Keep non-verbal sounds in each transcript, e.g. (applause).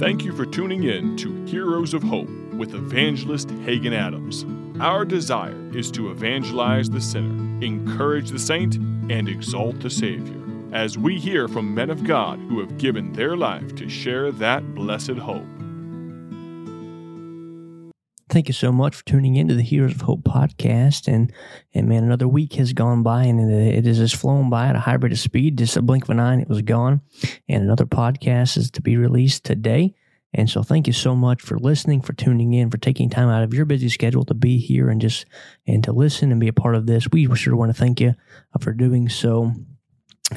Thank you for tuning in to Heroes of Hope with evangelist Hagen Adams. Our desire is to evangelize the sinner, encourage the saint, and exalt the Savior as we hear from men of God who have given their life to share that blessed hope. Thank you so much for tuning in to the Heroes of Hope podcast. And, and man, another week has gone by and it, has just flown by at a high rate of speed. Just a blink of an eye and it was gone. And another podcast is to be released today. And so thank you so much for listening, for tuning in, for taking time out of your busy schedule to be here and just, and to listen and be a part of this. We sure want to thank you uh, for doing so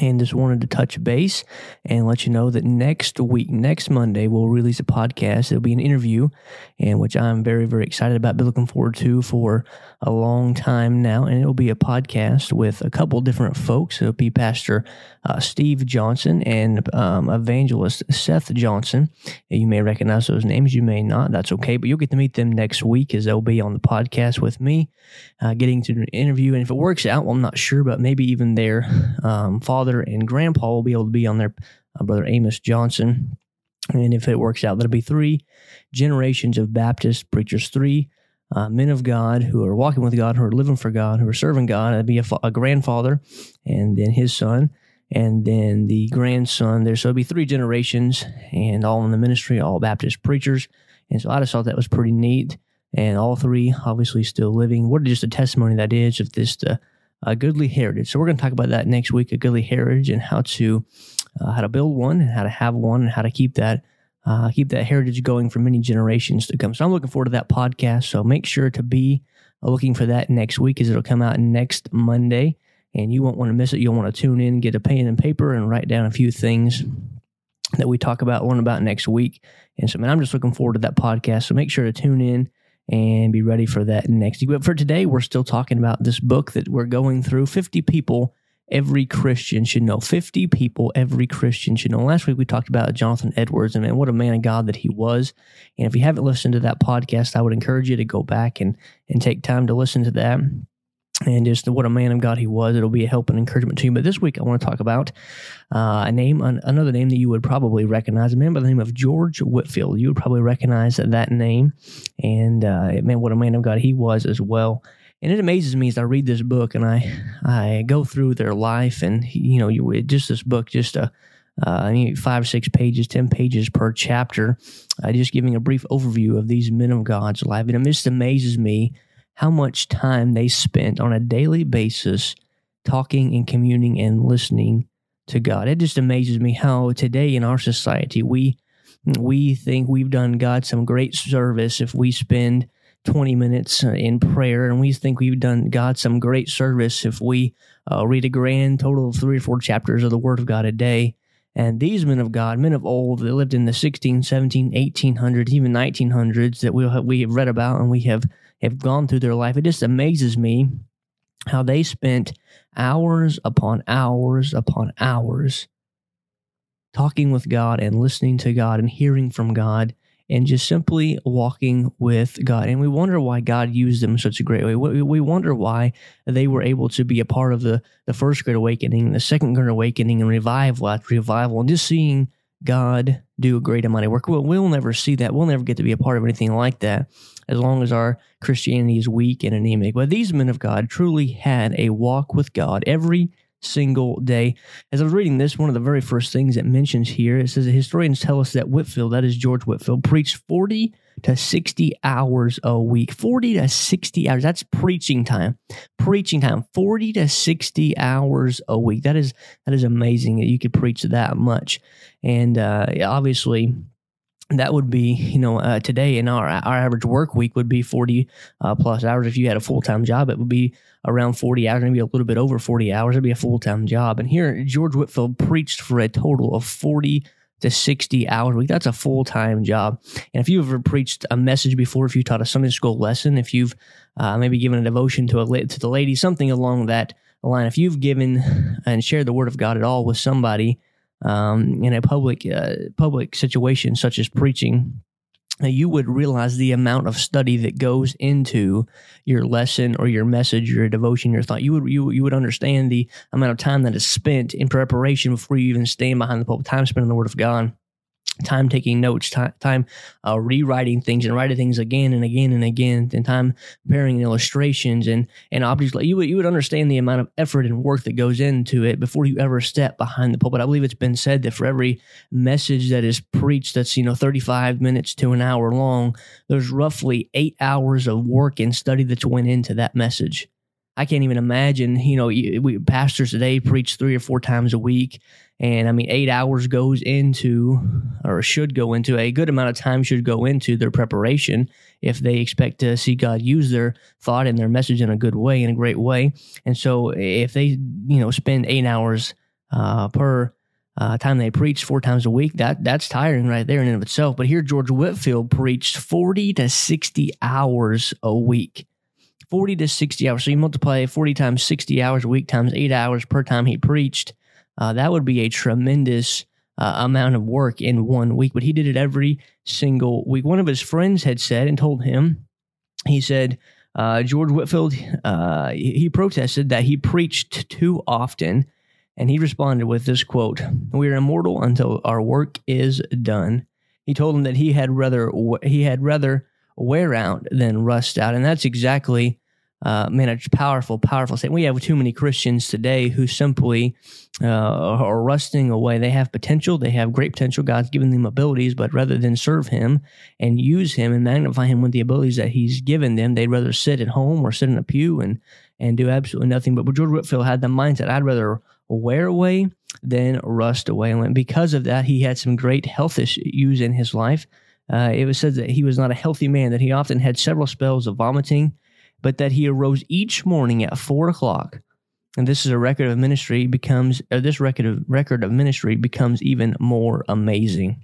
and just wanted to touch base and let you know that next week, next Monday, we'll release a podcast. It'll be an interview, and which I'm very, very excited about, been looking forward to for a long time now. And it'll be a podcast with a couple different folks. It'll be Pastor uh, Steve Johnson and um, evangelist Seth Johnson. You may recognize those names, you may not. That's okay, but you'll get to meet them next week as they'll be on the podcast with me, uh, getting to an interview. And if it works out, well, I'm not sure, but maybe even their um, father and grandpa will be able to be on their uh, brother Amos Johnson. And if it works out, that'll be three generations of Baptist preachers, three uh, men of God who are walking with God, who are living for God, who are serving God. That'd be a, a grandfather and then his son and then the grandson there. So it'll be three generations and all in the ministry, all Baptist preachers. And so I just thought that was pretty neat. And all three obviously still living. What just a testimony that is of this uh, a goodly heritage. So we're going to talk about that next week, a goodly heritage, and how to uh, how to build one, and how to have one, and how to keep that uh, keep that heritage going for many generations to come. So I'm looking forward to that podcast. So make sure to be looking for that next week, as it'll come out next Monday and you won't want to miss it. You'll want to tune in, get a pen and paper, and write down a few things that we talk about, learn about next week. And so, man, I'm just looking forward to that podcast. So make sure to tune in and be ready for that next week. But for today, we're still talking about this book that we're going through 50 people every Christian should know. 50 people every Christian should know. Last week we talked about Jonathan Edwards and man, what a man of God that he was. And if you haven't listened to that podcast, I would encourage you to go back and, and take time to listen to that and just what a man of God he was. It'll be a help and encouragement to you. But this week, I want to talk about uh, a name, another name that you would probably recognize, a man by the name of George Whitefield. You would probably recognize that name, and uh, man, what a man of God he was as well. And it amazes me as I read this book and I I go through their life, and you know, you just this book, just a uh, five, six pages, 10 pages per chapter, uh, just giving a brief overview of these men of God's life. And it just amazes me how much time they spent on a daily basis talking and communing and listening to God. It just amazes me how today in our society we we think we've done God some great service if we spend 20 minutes in prayer, and we think we've done God some great service if we uh, read a grand total of three or four chapters of the Word of God a day. And these men of God, men of old that lived in the 16, 17, 1800s, even 1900s that we have, we have read about and we have have gone through their life. It just amazes me how they spent hours upon hours upon hours talking with God and listening to God and hearing from God and just simply walking with God. And we wonder why God used them in such a great way. We wonder why they were able to be a part of the, the first Great Awakening, the second Great Awakening, and revival after revival, and just seeing God do a great amount of work. We'll, we'll never see that. We'll never get to be a part of anything like that as long as our Christianity is weak and anemic. But these men of God truly had a walk with God every single day. As I was reading this, one of the very first things it mentions here, it says that historians tell us that Whitefield, that is George Whitefield, preached 40 to 60 hours a week. 40 to 60 hours. That's preaching time. Preaching time. 40 to 60 hours a week. That is that is amazing that you could preach that much. And uh, obviously that would be you know uh, today in our our average work week would be 40 uh, plus hours. If you had a full-time job it would be around 40 hours maybe a little bit over 40 hours. It'd be a full-time job. And here george whitefield preached for a total of 40 to 60 hours a week. That's a full-time job. And if you've ever preached a message before if you taught a sunday school lesson if you've uh, maybe given a devotion to a to the lady something along that line if you've given and shared the word of god at all with somebody um, in a public uh, public situation such as preaching, you would realize the amount of study that goes into your lesson or your message, your devotion, your thought. You would you you would understand the amount of time that is spent in preparation before you even stand behind the pulpit. Time spent in the Word of God. Time taking notes, time, uh, rewriting things and writing things again and again and again, and time preparing illustrations and and obviously you would you would understand the amount of effort and work that goes into it before you ever step behind the pulpit. I believe it's been said that for every message that is preached that's you know 35 minutes to an hour long, there's roughly eight hours of work and study that's went into that message. I can't even imagine, you know, we, pastors today preach three or four times a week. And I mean, eight hours goes into, or should go into, a good amount of time should go into their preparation if they expect to see God use their thought and their message in a good way, in a great way. And so if they, you know, spend eight hours uh, per uh, time they preach four times a week, that that's tiring right there in and of itself. But here, George Whitefield preached 40 to 60 hours a week. 40 to 60 hours. So you multiply 40 times 60 hours a week times eight hours per time he preached. Uh, that would be a tremendous uh, amount of work in one week. But he did it every single week. One of his friends had said and told him, he said, uh, George Whitefield, uh, he protested that he preached too often. And he responded with this quote We are immortal until our work is done. He told him that he had rather he had rather wear out than rust out, and that's exactly uh, man, it's powerful, powerful statement. We have too many Christians today who simply uh, are rusting away. They have potential, they have great potential. God's given them abilities, but rather than serve Him and use Him and magnify Him with the abilities that He's given them, they'd rather sit at home or sit in a pew and and do absolutely nothing. But George Whitefield had the mindset: I'd rather wear away than rust away. And because of that, he had some great health issues in his life. Uh, it was said that he was not a healthy man; that he often had several spells of vomiting but that he arose each morning at four o'clock. And this is a record of ministry becomes, or this record of record of ministry becomes even more amazing.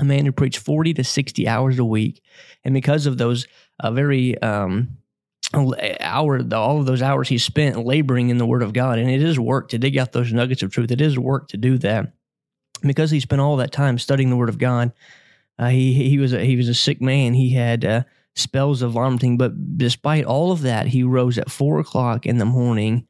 A man who preached 40 to 60 hours a week. And because of those uh, very, um, hour all of those hours he spent laboring in the word of god and it is work to dig out those nuggets of truth it is work to do that because he spent all that time studying the word of god uh, he he was a, he was a sick man he had uh, spells of vomiting. But despite all of that, he rose at four o'clock in the morning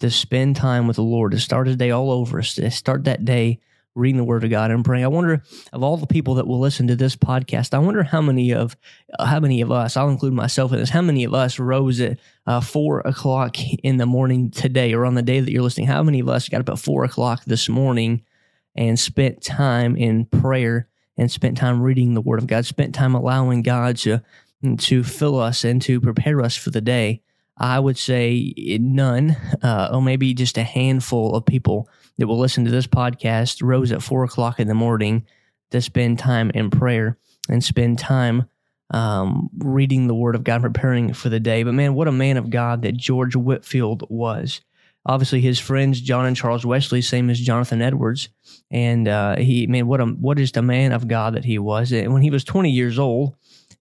to spend time with the Lord, to start his day all over, to start that day reading the Word of God and praying. I wonder of all the people that will listen to this podcast, I wonder how many of how many of us, I'll include myself in this, how many of us rose at uh, four o'clock in the morning today, or on the day that you're listening? How many of us got up at four o'clock this morning and spent time in prayer and spent time reading the Word of God, spent time allowing God to to fill us and to prepare us for the day, I would say none, uh, or maybe just a handful of people that will listen to this podcast rose at four o'clock in the morning to spend time in prayer and spend time um, reading the Word of God, preparing for the day. But man, what a man of God that George Whitefield was. Obviously, his friends John and Charles Wesley, same as Jonathan Edwards, and uh, he man, what a what is the man of God that he was. And when he was 20 years old,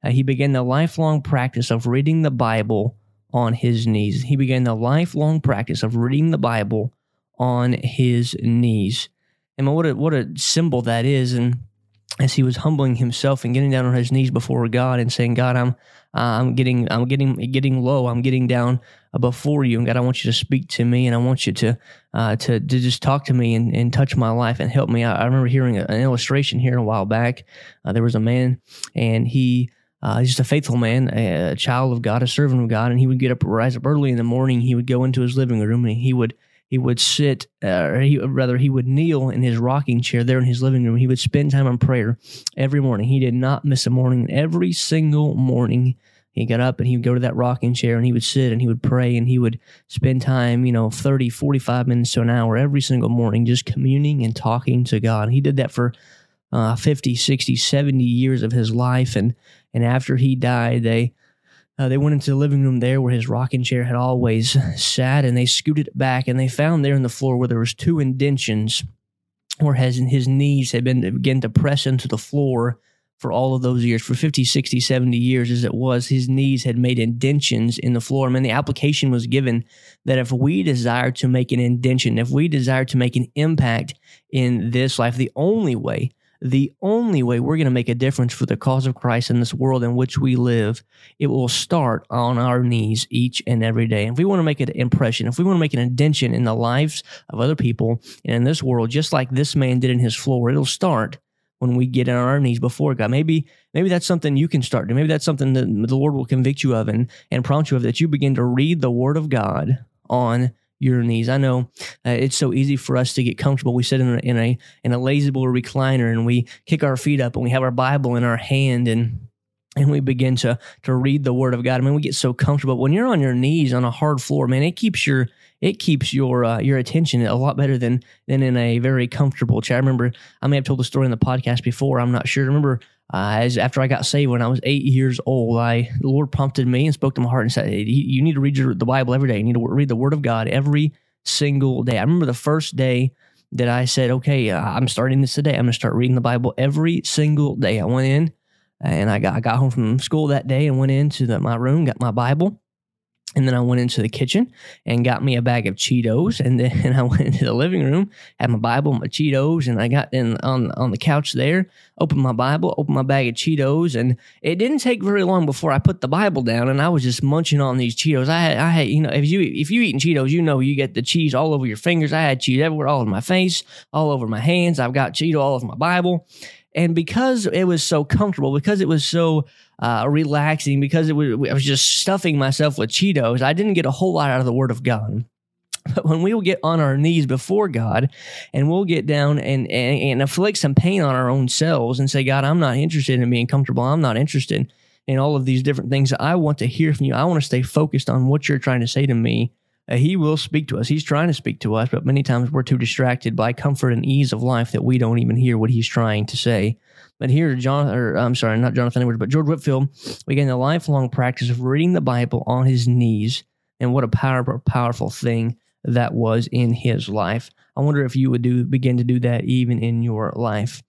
uh, he began the lifelong practice of reading the Bible on his knees. He began the lifelong practice of reading the Bible on his knees. And what a, what a symbol that is. And as he was humbling himself and getting down on his knees before God and saying, God, I'm, uh, I'm getting, I'm getting, getting low. I'm getting down uh, before you. And God, I want you to speak to me and I want you to, uh, to, to just talk to me and, and touch my life and help me. I, I remember hearing an illustration here a while back. Uh, there was a man and he, uh, he's just a faithful man, a, a, child of God, a servant of God, and he would get up, rise up early in the morning. He would go into his living room and he would he would sit, uh, or he, rather, he would kneel in his rocking chair there in his living room. He would spend time in prayer every morning. He did not miss a morning. Every single morning, he got up and he would go to that rocking chair and he would sit and he would pray and he would spend time, you know, 30, 45 minutes to an hour every single morning just communing and talking to God. He did that for uh, 50, 60, 70 years of his life. And and after he died, they uh, they went into the living room there where his rocking chair had always sat, and they scooted it back, and they found there in the floor where there was two indentions, where his, his knees had been began to press into the floor for all of those years, for 50, 60, 70 years as it was, his knees had made indentions in the floor. I mean, the application was given that if we desire to make an indention, if we desire to make an impact in this life, the only way the only way we're going to make a difference for the cause of Christ in this world in which we live, it will start on our knees each and every day. And if we want to make an impression, if we want to make an indention in the lives of other people and in this world, just like this man did in his floor, it'll start when we get on our knees before God. Maybe maybe that's something you can start to. Maybe that's something that the Lord will convict you of and, and prompt you of that you begin to read the Word of God on your knees. I know uh, it's so easy for us to get comfortable. We sit in a, in a in a recliner and we kick our feet up and we have our Bible in our hand and and we begin to to read the Word of God. I mean, we get so comfortable. When you're on your knees on a hard floor, man, it keeps your it keeps your uh, your attention a lot better than than in a very comfortable chair. I remember I may have told the story in the podcast before. I'm not sure. I remember uh, as after I got saved when I was eight years old, I the Lord prompted me and spoke to my heart and said, hey, "You need to read your, the Bible every day. You need to read the Word of God every single day." I remember the first day that I said, "Okay, uh, I'm starting this today. I'm going to start reading the Bible every single day." I went in and I got I got home from school that day and went into the, my room, got my Bible, and then I went into the kitchen and got me a bag of Cheetos. And then (laughs) I went into the living room, had my Bible, my Cheetos, and I got in on on the couch there, opened my Bible, opened my bag of Cheetos, and it didn't take very long before I put the Bible down and I was just munching on these Cheetos. I had I had you know if you if you eating Cheetos, you know you get the cheese all over your fingers. I had cheese everywhere, all over my face, all over my hands. I've got Cheeto all over my Bible. And because it was so comfortable, because it was so uh, relaxing, because it was, I was just stuffing myself with Cheetos, I didn't get a whole lot out of the Word of God. (laughs) But when we will get on our knees before God and we'll get down and, and, and afflict some pain on our own selves and say, God, I'm not interested in being comfortable. I'm not interested in all of these different things. I want to hear from you. I want to stay focused on what you're trying to say to me Uh, he will speak to us. He's trying to speak to us, but many times we're too distracted by comfort and ease of life that we don't even hear what he's trying to say. But here, John, or I'm sorry, not Jonathan Edwards, but George Whitefield began the lifelong practice of reading the Bible on his knees, and what a powerful, powerful thing that was in his life. I wonder if you would do begin to do that even in your life.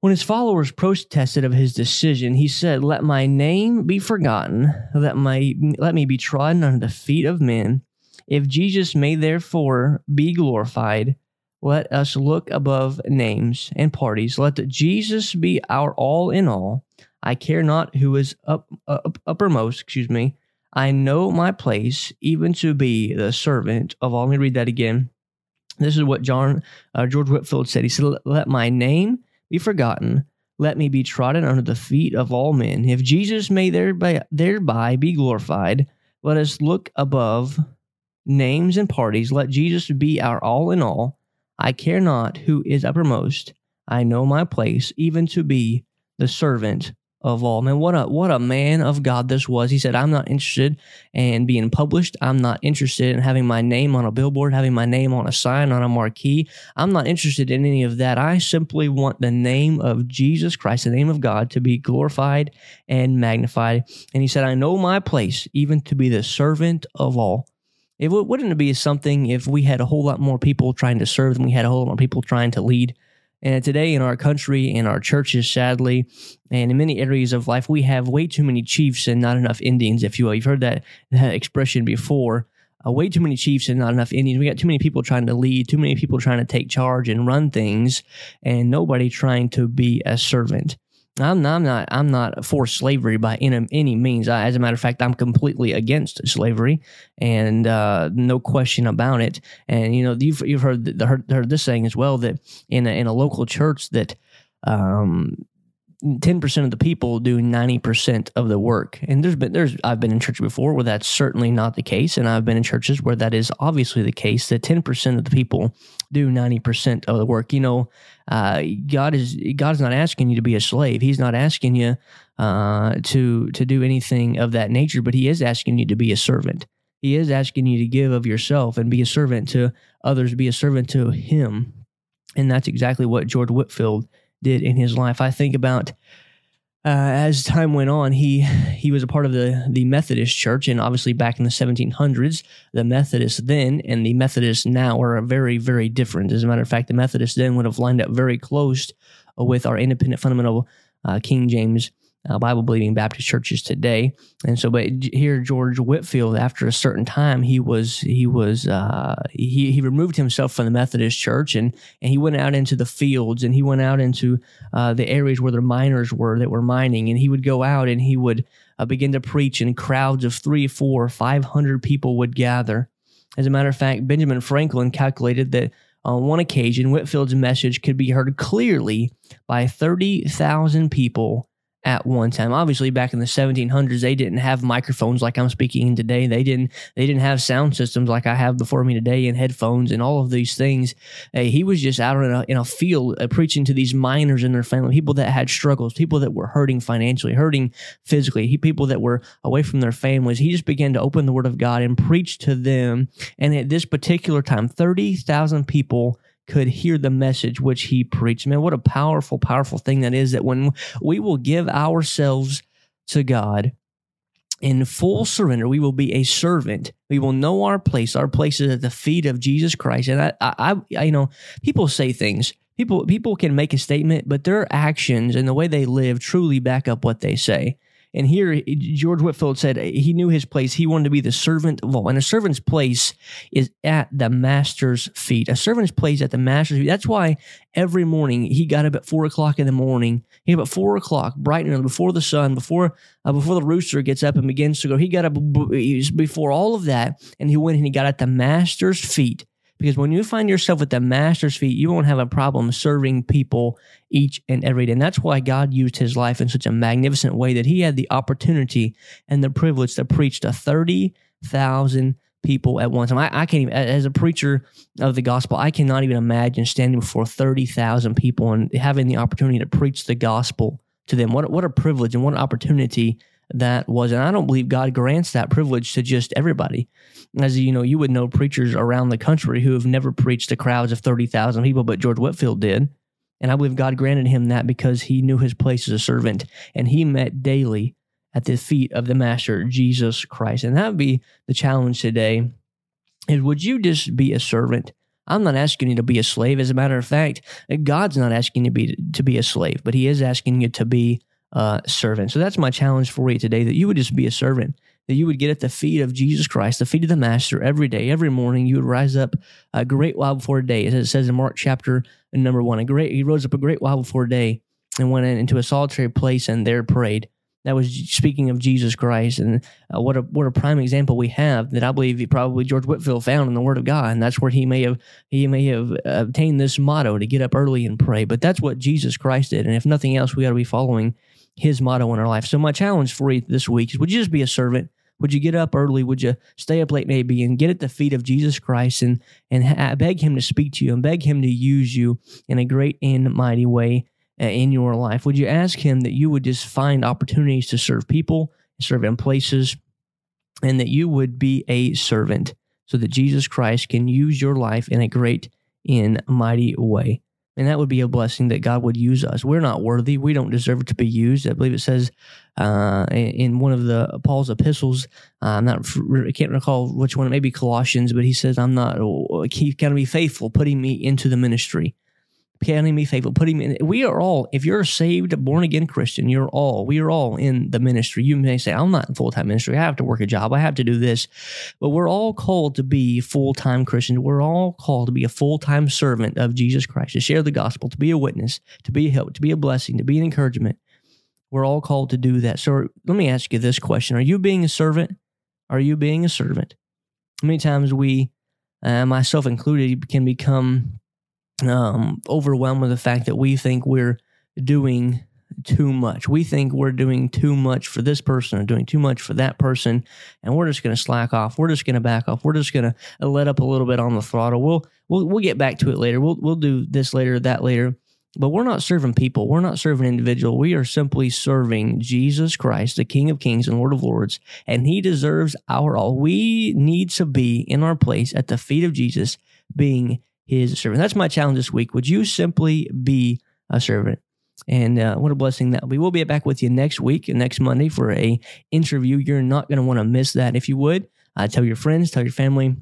When his followers protested of his decision, he said, "Let my name be forgotten, let my let me be trodden under the feet of men." If Jesus may therefore be glorified, let us look above names and parties. Let Jesus be our all in all. I care not who is up, up uppermost, excuse me. I know my place, even to be the servant of all. Let me read that again. This is what John uh, George Whitefield said. He said, "Let my name be forgotten. Let me be trodden under the feet of all men. If Jesus may thereby, thereby be glorified, let us look above names, and parties. Let Jesus be our all in all. I care not who is uppermost. I know my place, even to be the servant of all. Man, what a what a man of God this was. He said, I'm not interested in being published. I'm not interested in having my name on a billboard, having my name on a sign, on a marquee. I'm not interested in any of that. I simply want the name of Jesus Christ, the name of God, to be glorified and magnified. And he said, I know my place, even to be the servant of all. It wouldn't it be something if we had a whole lot more people trying to serve than we had a whole lot more people trying to lead. And today in our country, in our churches, sadly, and in many areas of life, we have way too many chiefs and not enough Indians, if you will. You've heard that, that expression before. Uh, way too many chiefs and not enough Indians. We got too many people trying to lead, too many people trying to take charge and run things, and nobody trying to be a servant. I'm not, I'm not, I'm not for slavery by any, any means. I, as a matter of fact, I'm completely against slavery, and uh, no question about it. And you know, you've you've heard, the, heard, heard this saying as well that in a, in a local church that um, 10% of the people do 90% of the work. And there's been there's I've been in church before where that's certainly not the case and I've been in churches where that is obviously the case that 10% of the people do 90% of the work. You know, uh, God is God is not asking you to be a slave. He's not asking you uh, to to do anything of that nature, but he is asking you to be a servant. He is asking you to give of yourself and be a servant to others, be a servant to him. And that's exactly what George Whitefield did in his life. I think about uh, as time went on, he he was a part of the the Methodist Church, and obviously back in the 1700s, the Methodists then and the Methodists now are very very different. As a matter of fact, the Methodists then would have lined up very close with our independent fundamental uh, King James uh, Bible believing Baptist churches today. And so, but here George Whitefield, after a certain time, he was he was uh, he he removed himself from the Methodist Church and and he went out into the fields and he went out into uh, the areas where the miners were that were mining, and he would go out and he would uh, begin to preach, and crowds of three, four, five hundred people would gather. As a matter of fact, Benjamin Franklin calculated that on one occasion, Whitefield's message could be heard clearly by 30,000 people at one time. Obviously, back in the 1700s, they didn't have microphones like I'm speaking in today. They didn't. They didn't have sound systems like I have before me today, and headphones and all of these things. Uh, he was just out in a, in a field uh, preaching to these miners and their family, people that had struggles, people that were hurting financially, hurting physically, he, people that were away from their families. He just began to open the Word of God and preach to them. And at this particular time, thirty thousand people could hear the message which he preached. Man, what a powerful, powerful thing that is that when we will give ourselves to God in full surrender, we will be a servant. We will know our place. Our place is at the feet of Jesus Christ. And I, I, I you know, people say things. People, people can make a statement, but their actions and the way they live truly back up what they say. And here, George Whitefield said he knew his place. He wanted to be the servant of all. And a servant's place is at the master's feet. A servant's place at the master's feet. That's why every morning he got up at four o'clock in the morning. He got up at four o'clock, bright and early, before the sun, before uh, before the rooster gets up and begins to go. He got up before all of that, and he went and he got at the master's feet because when you find yourself at the master's feet, you won't have a problem serving people each and every day. And that's why God used his life in such a magnificent way that he had the opportunity and the privilege to preach to 30,000 people at once. I, I can't even, as a preacher of the gospel, I cannot even imagine standing before 30,000 people and having the opportunity to preach the gospel to them. What, what a privilege and what an opportunity that was. And I don't believe God grants that privilege to just everybody. As you know, you would know preachers around the country who have never preached to crowds of 30,000 people, but George Whitefield did. And I believe God granted him that because he knew his place as a servant and he met daily at the feet of the Master, Jesus Christ. And that would be the challenge today is would you just be a servant? I'm not asking you to be a slave. As a matter of fact, God's not asking you to be to be a slave, but He is asking you to be uh, servant. So that's my challenge for you today that you would just be a servant, that you would get at the feet of Jesus Christ, the feet of the Master every day, every morning. You would rise up a great while before day, as it says in Mark chapter number one. A great, he rose up a great while before day and went into a solitary place and there prayed. That was speaking of Jesus Christ, and uh, what a what a prime example we have that I believe he probably George Whitefield found in the Word of God, and that's where he may have he may have obtained this motto to get up early and pray. But that's what Jesus Christ did, and if nothing else, we got to be following his motto in our life. So my challenge for you this week is would you just be a servant? Would you get up early? Would you stay up late maybe and get at the feet of Jesus Christ and and ha- beg him to speak to you and beg him to use you in a great and mighty way uh, in your life? Would you ask him that you would just find opportunities to serve people, serve in places, and that you would be a servant so that Jesus Christ can use your life in a great and mighty way? And that would be a blessing that God would use us. We're not worthy. We don't deserve to be used. I believe it says uh, in one of the Paul's epistles. Uh, I'm not. I can't recall which one. It may be Colossians, but he says, "I'm not. He's going to be faithful, putting me into the ministry." Counting me faithful, putting me in. We are all, if you're a saved, born again Christian, you're all, we are all in the ministry. You may say, I'm not in full time ministry. I have to work a job. I have to do this. But we're all called to be full time Christians. We're all called to be a full time servant of Jesus Christ, to share the gospel, to be a witness, to be a help, to be a blessing, to be an encouragement. We're all called to do that. So let me ask you this question Are you being a servant? Are you being a servant? Many times we, uh, myself included, can become um, overwhelmed with the fact that we think we're doing too much. We think we're doing too much for this person or doing too much for that person, and we're just going to slack off. We're just going to back off. We're just going to let up a little bit on the throttle. We'll we'll we'll get back to it later. We'll we'll do this later, that later. But we're not serving people. We're not serving individual. We are simply serving Jesus Christ, the King of Kings and Lord of Lords, and He deserves our all. We need to be in our place at the feet of Jesus, being his servant. That's my challenge this week. Would you simply be a servant? And uh, what a blessing that will be. We'll be back with you next week, and next Monday, for a interview. You're not going to want to miss that. If you would, uh, tell your friends, tell your family,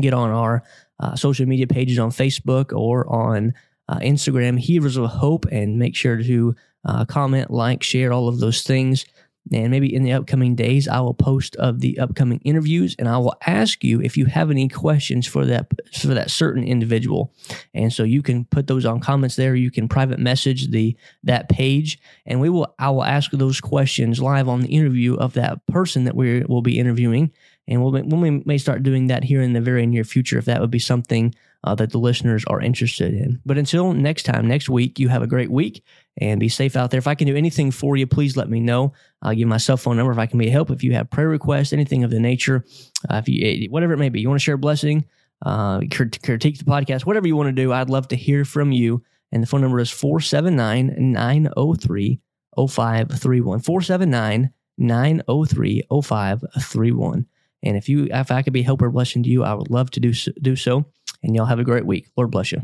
get on our uh, social media pages on Facebook or on uh, Instagram, Heroes of Hope, and make sure to uh, comment, like, share all of those things. And maybe in the upcoming days, I will post of the upcoming interviews, and I will ask you if you have any questions for that for that certain individual. And so you can put those on comments there. You can private message the that page, and we will I will ask those questions live on the interview of that person that we will be interviewing. And we'll we may start doing that here in the very near future if that would be something uh, that the listeners are interested in. But until next time, next week, you have a great week and be safe out there. If I can do anything for you, please let me know. I'll give my cell phone number if I can be help. If you have prayer requests, anything of the nature, uh, if you eh, whatever it may be, you want to share a blessing, uh, critique the podcast, whatever you want to do, I'd love to hear from you. And the phone number is 479 903 0531. 479 903 0531. And if you if I could be a helper blessing to you, I would love to do do so. And y'all have a great week. Lord bless you.